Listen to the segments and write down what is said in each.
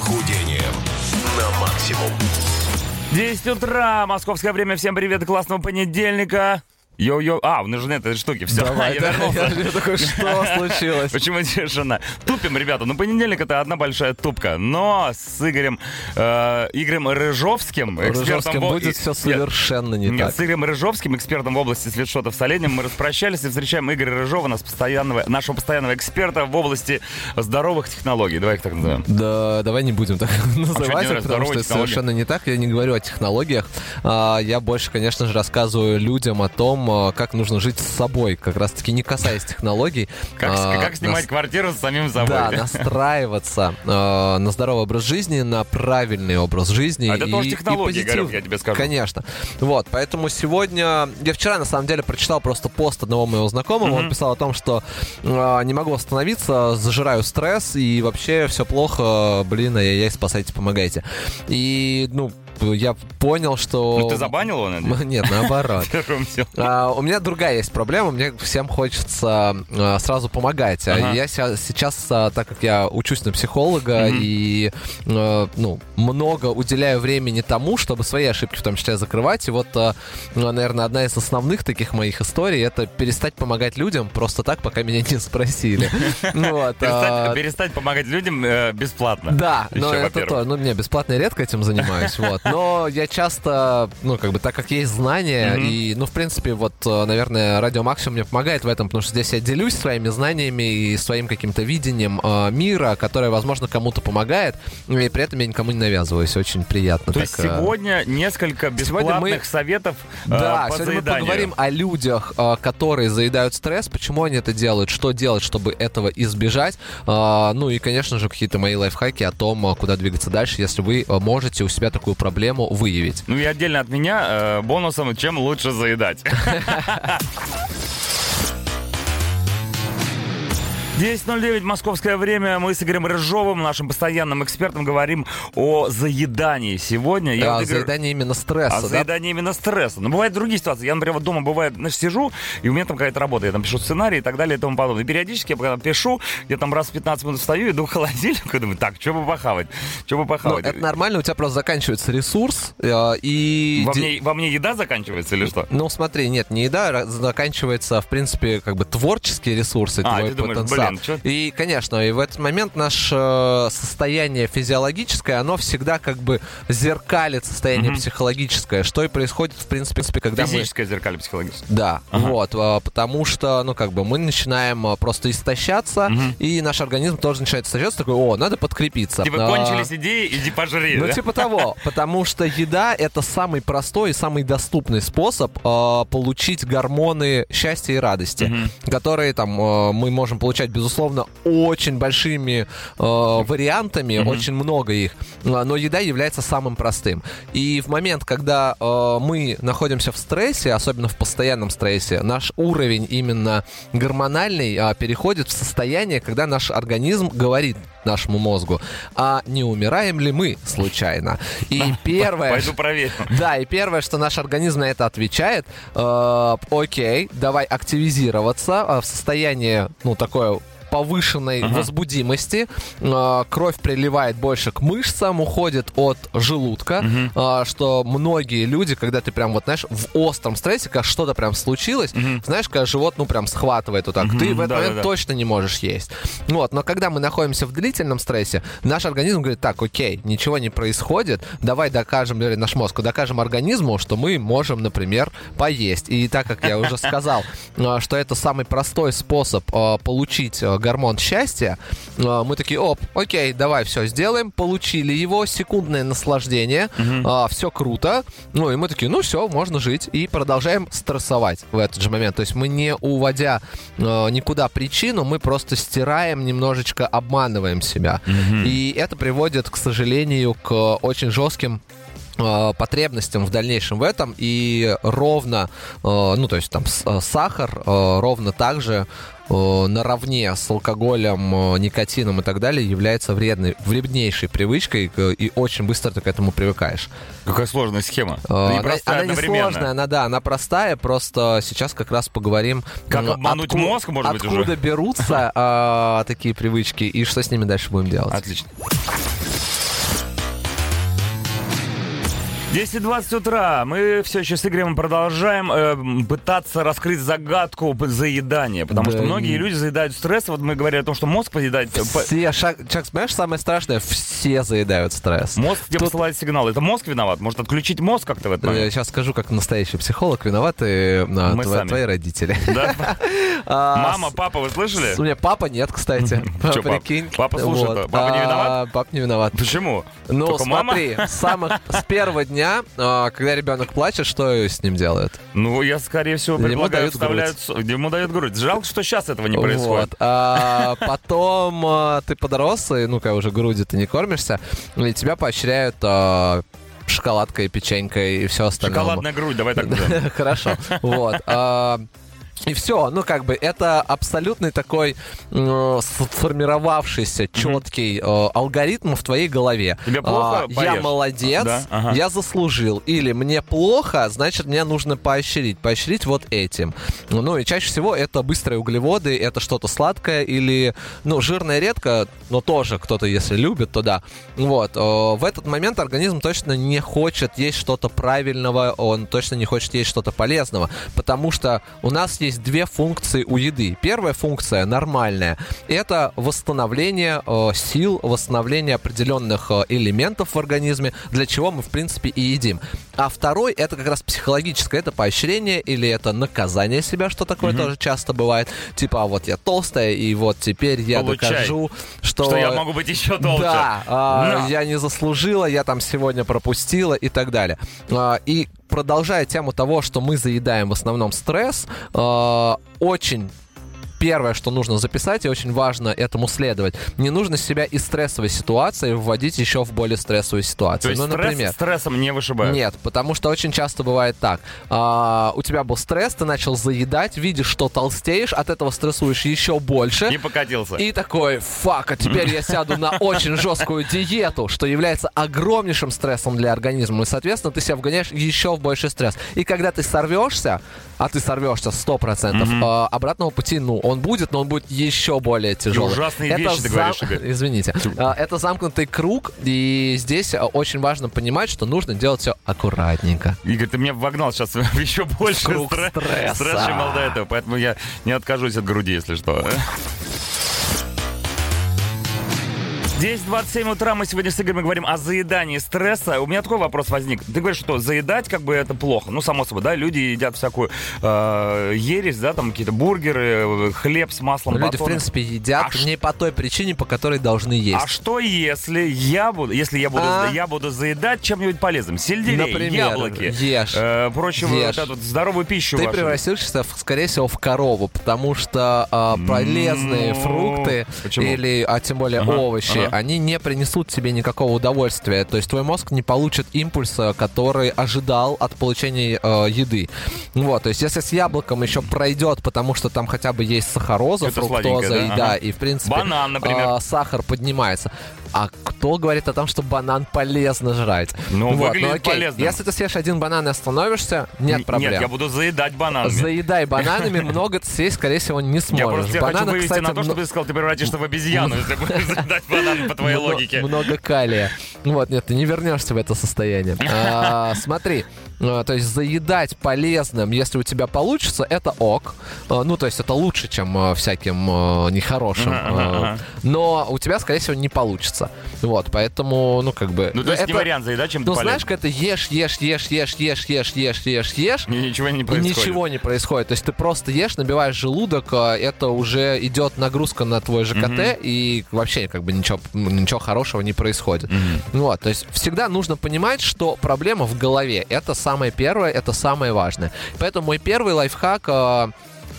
Похудением на максимум. 10 утра, московское время. Всем привет, классного понедельника. Йо-йо. А, нужны этой штуки. Все, Давай, я да, вернулся. я такой, что случилось? Почему тишина? Тупим, ребята. Ну, понедельник это одна большая тупка. Но с Игорем, э, Игорем Рыжовским, экспертом Рыжовским в о- будет все Нет, совершенно не Нет, так. с Игорем Рыжовским, экспертом в области свитшотов с оленем, мы распрощались и встречаем Игоря Рыжова, нас постоянного, нашего постоянного эксперта в области здоровых технологий. Давай их так назовем. Да, давай не будем так называть, нравится их, потому что это совершенно не так. Я не говорю о технологиях. А, Я больше, конечно же, рассказываю людям о том, а, как нужно жить с собой, как раз-таки не касаясь технологий. Как, А, как снимать нас- квартиру с самим собой. Да, настраиваться э, на здоровый образ жизни, на правильный образ жизни. А это и, тоже технологии, я тебе скажу. Конечно. Вот, поэтому сегодня... Я вчера, на самом деле, прочитал просто пост одного моего знакомого. Он писал о том, что э, не могу остановиться, зажираю стресс, и вообще все плохо, блин, ай-яй, спасайте, помогайте. И, ну, я понял, что... Ну, ты забанил его, надеюсь? Нет, наоборот. А, у меня другая есть проблема. Мне всем хочется а, сразу помогать. А Ага. Я сейчас, а, так как я учусь на психолога и ну, много уделяю времени тому, чтобы свои ошибки в том числе закрывать. И вот, ну, наверное, одна из основных таких моих историй это перестать помогать людям просто так, пока меня не спросили. Вот, Перестать, перестать помогать людям э, бесплатно. да, но это то. Ну, не, бесплатно редко этим занимаюсь, вот. Но я часто, ну, как бы, так как есть знания, Мгм. и, ну, в принципе, вот, э, наверное, Радио Максимум мне помогает в этом, потому что здесь я делюсь своими знаниями и своим каким-то видением э, мира, которое, возможно, кому-то помогает, и при этом я никому не навязываюсь. Очень приятно. То так, есть э, сегодня несколько Сегодня мы- бесплатных советов э, Да, по сегодня мы заеданию. поговорим о людях, э, которые заедают стресс, почему они это делают, что делать, чтобы этого избежать. А, Ну и, конечно же, какие-то мои лайфхаки о том, э, куда двигаться дальше, если вы э, можете у себя такую проблему выявить. Ну и отдельно от меня э, бонусом, чем лучше заедать. 10.09 московское время. Мы с Игорем Рыжовым, нашим постоянным экспертом, говорим о заедании сегодня. Я А, вот, Игорь, заедание именно стресса, о да? заедании именно стресса. Но бывают другие ситуации. Я, например, вот дома бывает, знаешь, сижу, и у меня там какая-то работа. Я там пишу сценарий и так далее и тому подобное. И периодически я когда пишу, я там раз в 15 минут встаю, иду к холодильнику и думаю, так, что бы похавать? Что бы Ну, похавать? это нормально, у тебя просто заканчивается ресурс, э, и... во, мне, во мне еда заканчивается или что? Ну, смотри, нет, не еда, ра- заканчивается, в принципе, как бы творческие ресурсы, А, твой ты думаешь, потенциал. блин, чё? И, конечно, и в этот момент наше состояние физиологическое, оно всегда как бы зеркалит состояние психологическое, что и происходит, в принципе, когда мы... Физическое зеркаль психологическое. Да, Ага. вот, а, потому что, ну, как бы, мы начинаем а, просто истощаться, и наш организм тоже начинает истощаться, такой, о, надо подкрепиться. Типа А, кончились идеи, иди пожри. ну, да? типа того, потому что еда это самый простой и самый доступный способ э, получить гормоны счастья и радости, которые там э, мы можем получать, безусловно, очень большими э, вариантами, очень много их, э, но еда является самым простым. И в момент, когда э, мы находимся в стрессе, особенно в постоянном стрессе, наш уровень именно гормональный э, переходит в состояние, когда наш организм говорит нашему мозгу, а не умираем ли мы случайно? И первое... Пойду проверю. Да, и первое, что наш организм на это отвечает, э, окей, давай активизироваться э, в состоянии, ну, такое повышенной возбудимости, э, кровь приливает больше к мышцам, уходит от желудка, э, что многие люди, когда ты прям вот, знаешь, в остром стрессе, когда что-то прям случилось, знаешь, когда живот, ну, прям схватывает вот так, ты в этот да, момент да, да. точно не можешь есть. Вот, но когда мы находимся в длительном стрессе, наш организм говорит, так, окей, ничего не происходит, давай докажем, или наш мозг, докажем организму, что мы можем, например, поесть. И так как я уже сказал, э, что это самый простой способ получить гормон счастья, э, мы такие, оп, окей, давай все сделаем, получили его, секундное наслаждение, все круто, ну и мы такие, ну все, можно жить, и продолжаем стрессовать в этот же момент. То есть мы не уводя э, никуда причину, мы просто стираем, немножечко обманываем себя. И это приводит, к сожалению, к очень жестким э, потребностям в дальнейшем в этом. И ровно, ну то есть там сахар ровно так же э, наравне с алкоголем, э, никотином и так далее является вредной, вреднейшей привычкой э, и очень быстро ты к этому привыкаешь. Какая сложная схема. Э, Она, простая она не сложная, она да, она простая, просто сейчас как раз поговорим. Как обмануть мозг, может быть, откуда уже? берутся а, такие привычки и что с ними дальше будем делать. Отлично. 10.20 утра. Мы все еще с Игорем продолжаем э, пытаться раскрыть загадку заедания. Потому Да что многие и- люди заедают стресс. Вот мы говорили о том, что мозг поедает... по- Все, шаг, Чак, знаешь, самое страшное, все заедают стресс. Мозг тебе Тут- посылает сигнал. Это мозг виноват. Может отключить мозг как-то в этот Я сейчас скажу, как настоящий психолог, виноваты а, Мы тво- сами. твои родители. Да? А, Мама, папа, вы слышали? У меня папа нет, кстати. Прикинь. Папа слушает, папа не А, виноват? Папа не виноват. Почему? Ну, смотри, с первого дня, а, когда ребенок плачет, что с ним делают? Ну, я, скорее всего, Ему предлагаю дают вставляют... Ему дают грудь. Жалко, что сейчас этого не происходит. Вот. А потом а, ты подрос, и, ну, когда уже грудью ты не кормишься, и тебя поощряют а, шоколадкой, печенькой и все остальное. Шоколадная грудь, давай так. Хорошо. Вот. И все, ну как бы это абсолютный такой э, сформировавшийся четкий э, алгоритм в твоей голове. Тебе плохо? А, я Поешь. молодец, Да, ага. я заслужил. Или мне плохо, значит мне нужно поощрить. Поощрить вот этим. Ну и чаще всего это быстрые углеводы, это что-то сладкое или, ну, жирное редко, но тоже кто-то, если любит, то да. Вот. э, В этот момент организм точно не хочет есть что-то правильного, он точно не хочет есть что-то полезного, потому что у нас есть две функции у еды. Первая функция нормальная, это восстановление э, сил, восстановление определенных э, элементов в организме, для чего мы в принципе и едим. А второй это как раз психологическое, это поощрение или это наказание себя, что такое тоже часто бывает. Типа, а вот я толстая, и вот теперь я Получай. докажу, что... Что я могу быть еще толще. Да, На. я не заслужила, я там сегодня пропустила и так далее. А, и продолжая тему того, что мы заедаем в основном стресс, а, очень первое, что нужно записать, и очень важно этому следовать. Не нужно себя из стрессовой ситуации вводить еще в более стрессовую ситуацию. То есть ну, стресс например. стрессом не вышибают? Нет, потому что очень часто бывает так. А, у тебя был стресс, ты начал заедать, видишь, что толстеешь, от этого стрессуешь еще больше. И покатился. И такой, фак, а теперь я сяду на очень жесткую диету, что является огромнейшим стрессом для организма. И, соответственно, ты себя вгоняешь еще в больший стресс. И когда ты сорвешься, а ты сорвешься 100%, а, обратного пути, ну, он будет, но он будет еще более тяжелый. ужасные вещи ты говоришь, Игорь. Извините. А, Это замкнутый круг, и здесь а, очень важно понимать, что нужно делать все аккуратненько. Игорь, ты меня вогнал сейчас еще больше круг стре- стресса. стресс, чем до этого. Поэтому я не откажусь от груди, если что. 10.27 утра мы сегодня с Игорем говорим о заедании стресса. У меня такой вопрос возник. Ты говоришь, что заедать как бы это плохо. Ну, само собой, да, люди едят всякую э, ересь, да, там какие-то бургеры, э, хлеб с маслом, Люди, в батоны. принципе, едят А ш- не по той причине, по которой должны есть. А что если я буду, если я буду, А? я буду заедать чем-нибудь полезным? Сельдерей, Например, яблоки, ешь. э, прочего, Ешь. вот эту здоровую пищу Ты вашу. превратишься, в- скорее всего, в корову, потому что а, полезные Ну, фрукты почему? или, а тем более Ага, овощи. Они не принесут тебе никакого удовольствия. То есть твой мозг не получит импульса, который ожидал от получения э, еды. Вот, то есть если с яблоком еще пройдет, потому что там хотя бы есть сахароза, Это фруктоза, и да? Ага. и в принципе Банан, например. а, сахар поднимается. А кто говорит о том, что банан полезно жрать? Ну, вот, выглядит окей. полезным. Если ты съешь один банан и остановишься, нет Н- проблем. Нет, я буду заедать бананами. Заедай бананами, много ты съесть, скорее всего, не Я сможешь. просто тебя хочу Бананы, вывести кстати, на то, что ты сказал, ты превратишься в обезьяну, если будешь заедать бананы по твоей логике. Много калия. Вот, нет, ты не вернешься в это состояние. А, Смотри, то есть заедать полезным, если у тебя получится, это ок. А, Ну, то есть это лучше, чем а, всяким а, нехорошим. Ага, ага, А. Но у тебя, скорее всего, не получится. Вот, поэтому, ну, как бы... Ну, то есть не это- вариант заедать чем-то Ну, знаешь, полезным. как это ешь, ешь, ешь, ешь, ешь, ешь, ешь, ешь, ешь, И Ничего не и происходит. ничего не происходит. То есть ты просто ешь, набиваешь желудок, а, это уже идет нагрузка на твой ЖКТ, и вообще как бы ничего, ничего хорошего не происходит. Вот, то есть всегда нужно понимать, что проблема в голове. Это самое первое, это самое важное. Поэтому мой первый лайфхак а,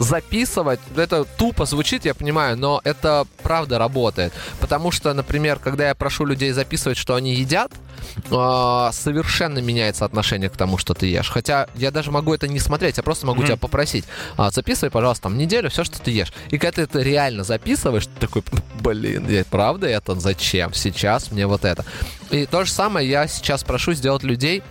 записывать, это тупо звучит, я понимаю, но это правда работает. Потому что, например, когда я прошу людей записывать, что они едят, а, совершенно меняется отношение к тому, что ты ешь. Хотя я даже могу это не смотреть, я просто могу тебя попросить. а, записывай, пожалуйста, там неделю все, что ты ешь. И когда ты это реально записываешь, ты такой, блин, я- правда это? Зачем? Сейчас мне вот это. И то же самое я сейчас прошу сделать людей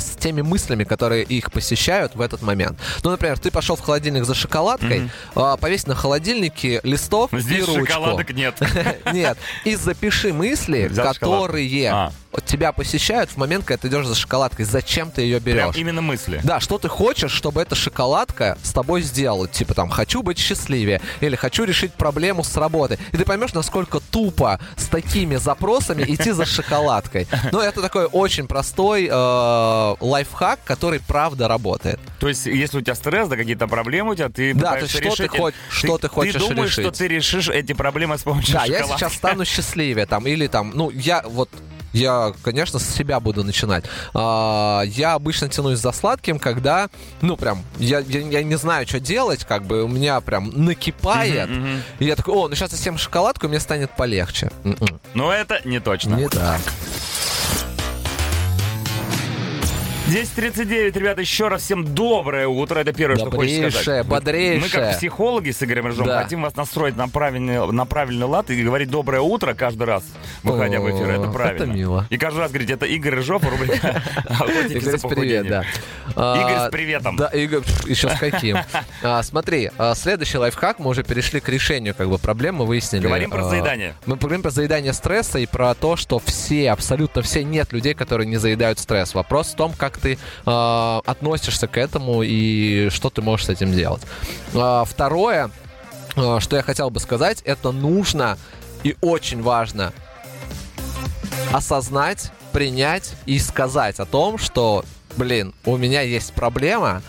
с теми мыслями, которые их посещают в этот момент. Ну, например, ты пошел в холодильник за шоколадкой, а, повесь на холодильнике листов Здесь и ручку. шоколадок нет. Нет, и запиши мысли, которые А. тебя посещают в момент, когда ты идешь за шоколадкой. Зачем ты ее Прям берешь? именно мысли. Да, что ты хочешь, чтобы эта шоколадка с тобой сделала? Типа там, хочу быть счастливее, или хочу решить проблему с работой. И ты поймешь, насколько тупо с такими запросами идти за шоколадкой. Но это такой очень простой э, лайфхак, который правда работает. То есть, если у тебя стресс, да, какие-то проблемы у тебя, ты Да, то есть что решить ты хоч- что ты хочешь Ты думаешь, что решить? ты решишь эти проблемы с помощью Да, я сейчас стану счастливее, там, или там, ну, я вот я, конечно, с себя буду начинать. А, я обычно тянусь за сладким, когда, ну, прям, я, я, я не знаю, что делать, как бы у меня прям накипает. Мгм, мгм. И я такой, о, ну сейчас я съем шоколадку, и мне станет полегче. М-м. Но это не точно. Не так. 10.39, ребята, еще раз всем доброе утро. Это первое, что хочется Добрейшее, сказать. Бодрейшее. Мы, как психологи с Игорем Рыжом, Да. хотим вас настроить на правильный, на правильный лад и говорить доброе утро каждый раз, выходя в эфир. Это О, правильно. это мило. И каждый раз говорить, это Игорь Рыжов, рубрика «Охотники Игорь, за привет, да. похудением». Игорь А, с приветом. Да, Игорь, еще с каким. А, смотри, а, следующий лайфхак, мы уже перешли к решению как бы проблем, мы выяснили. Говорим про а, заедание. Мы говорим про заедание стресса и про то, что все, абсолютно все, нет людей, которые не заедают стресс. Вопрос в том, как ты а, относишься к этому и что ты можешь с этим делать. А, второе, а, что я хотел бы сказать, это нужно и очень важно осознать, принять и сказать о том, что, блин, у меня есть проблема,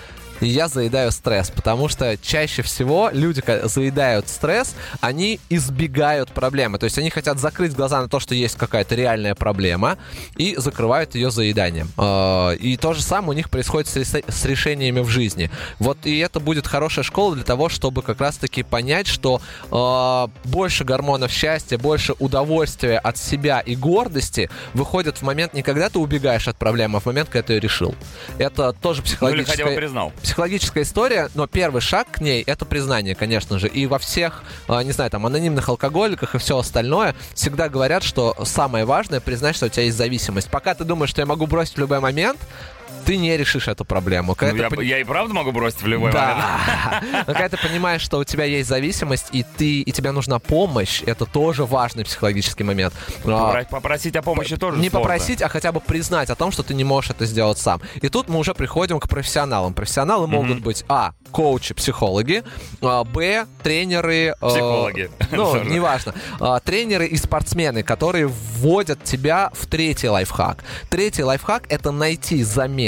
и я заедаю стресс, потому что чаще всего люди, когда заедают стресс, они избегают проблемы, то есть они хотят закрыть глаза на то, что есть какая-то реальная проблема, и закрывают ее заеданием. Э, И то же самое у них происходит с решениями в жизни. Вот и это будет хорошая школа для того, чтобы как раз-таки понять, что э, больше гормонов счастья, больше удовольствия от себя и гордости выходит в момент не когда ты убегаешь от проблемы, а в момент, когда ты ее решил. Это тоже Ну или хотя бы признал. Психологическая история, но первый шаг к ней это признание, конечно же. И во всех, э, не знаю, там, анонимных алкоголиках и все остальное всегда говорят, что самое важное признать, что у тебя есть зависимость. Пока ты думаешь, что я могу бросить в любой момент, ты не решишь эту проблему. Ну, я, пони- я и правда могу бросить в любой момент. да. Но когда ты понимаешь, что у тебя есть зависимость, и ты, и тебе нужна помощь, это тоже важный психологический момент. А, Попро- Попросить о помощи тоже не сложно. попросить, а хотя бы признать о том, что ты не можешь это сделать сам. И тут мы уже приходим к профессионалам. Профессионалы могут быть а коучи, психологи, а, б тренеры, э, Психологи. ну Тоже. неважно, А, тренеры и спортсмены, которые вводят тебя в третий лайфхак. Третий лайфхак это найти замену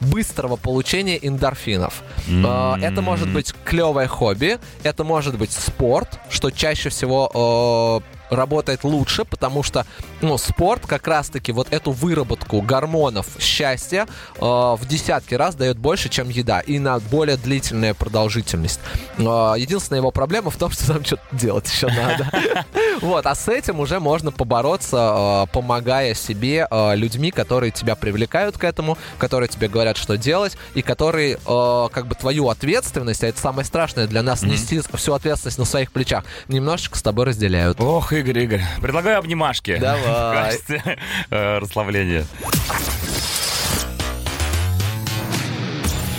быстрого получения эндорфинов. А, Это может быть клевое хобби, это может быть спорт, что чаще всего э, работает лучше, потому что ну, спорт как раз-таки вот эту выработку гормонов счастья э, в десятки раз дает больше, чем еда, и на более длительная продолжительность. Э, единственная его проблема в том, что там что-то делать еще надо. Вот, а с этим уже можно побороться, э, помогая себе э, людьми, которые тебя привлекают к этому, которые тебе говорят, что делать, и которые э, как бы твою ответственность, а это самое страшное для нас, нести всю ответственность на своих плечах, немножечко с тобой разделяют. Ох, Игорь, Игорь. Предлагаю обнимашки. Давай. В качестве э, расслабления.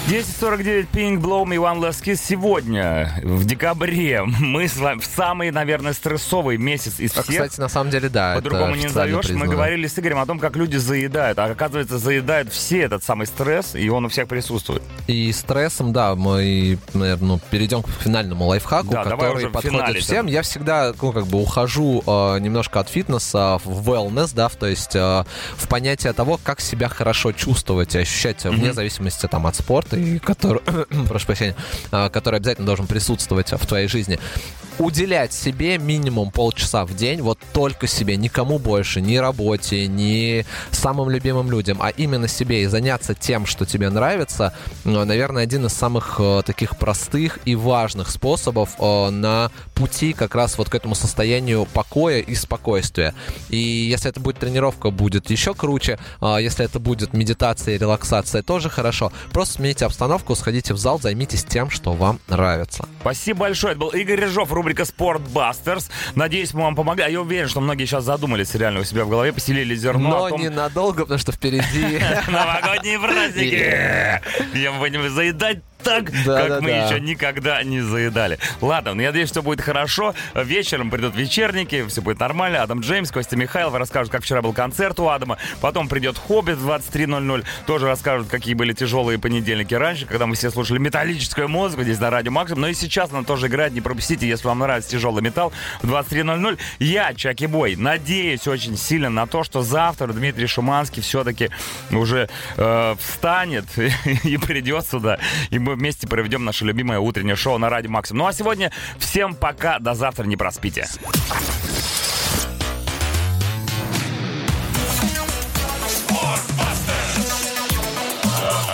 10.49 Pink Blow Me One Last Kiss. Сегодня, в декабре, мы с вами в самый, наверное, стрессовый месяц из А, всех. кстати, на самом деле, да. По-другому не назовешь. Мы признано. говорили с Игорем о том, как люди заедают. А оказывается, заедают все этот самый стресс, и он у всех присутствует. И стрессом, да, мы, наверное, ну, перейдем к финальному лайфхаку, Да, который подходит финалить. всем. Я всегда, ну, как бы ухожу э, немножко от фитнеса в wellness, да, то есть э, в понятие того, как себя хорошо чувствовать и ощущать вне зависимости там от спорта, который, прошу прощения, э, который обязательно должен присутствовать в твоей жизни. Уделять себе минимум полчаса в день, вот только себе, никому больше, ни работе, ни самым любимым людям, а именно себе и заняться тем, что тебе нравится, э, наверное, один из самых э, таких простых и важных способов э, на пути как раз вот к этому состоянию покоя и спокойствия. И если это будет тренировка, будет еще круче. А Если это будет медитация и релаксация, тоже хорошо. Просто смените обстановку, сходите в зал, займитесь тем, что вам нравится. Спасибо большое. Это был Игорь Рыжов, рубрика «Спортбастерс». Надеюсь, мы вам помогли. А я уверен, что многие сейчас задумались реально у себя в голове, поселили зерно Но о том, ненадолго, потому что впереди... Новогодние праздники! Я будем заедать так, Да, как да, мы да. еще никогда не заедали. Ладно, ну, я надеюсь, все будет хорошо. Вечером придут вечерники, все будет нормально. Адам Джеймс, Костя Михайлов расскажут, как вчера был концерт у Адама. Потом придет Хоббит в 23.00, тоже расскажут, какие были тяжелые понедельники раньше, когда мы все слушали металлическую музыку здесь на Радио Максимум. Но и сейчас она тоже играет, не пропустите, если вам нравится тяжелый металл в 23.00. Я, Чаки Бой, надеюсь очень сильно на то, что завтра Дмитрий Шуманский все-таки уже э, встанет и придет сюда, и мы вместе проведем наше любимое утреннее шоу на Радио Максимум. Ну а сегодня всем пока, до завтра, не проспите.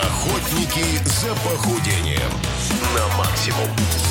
Охотники за похудением на максимум.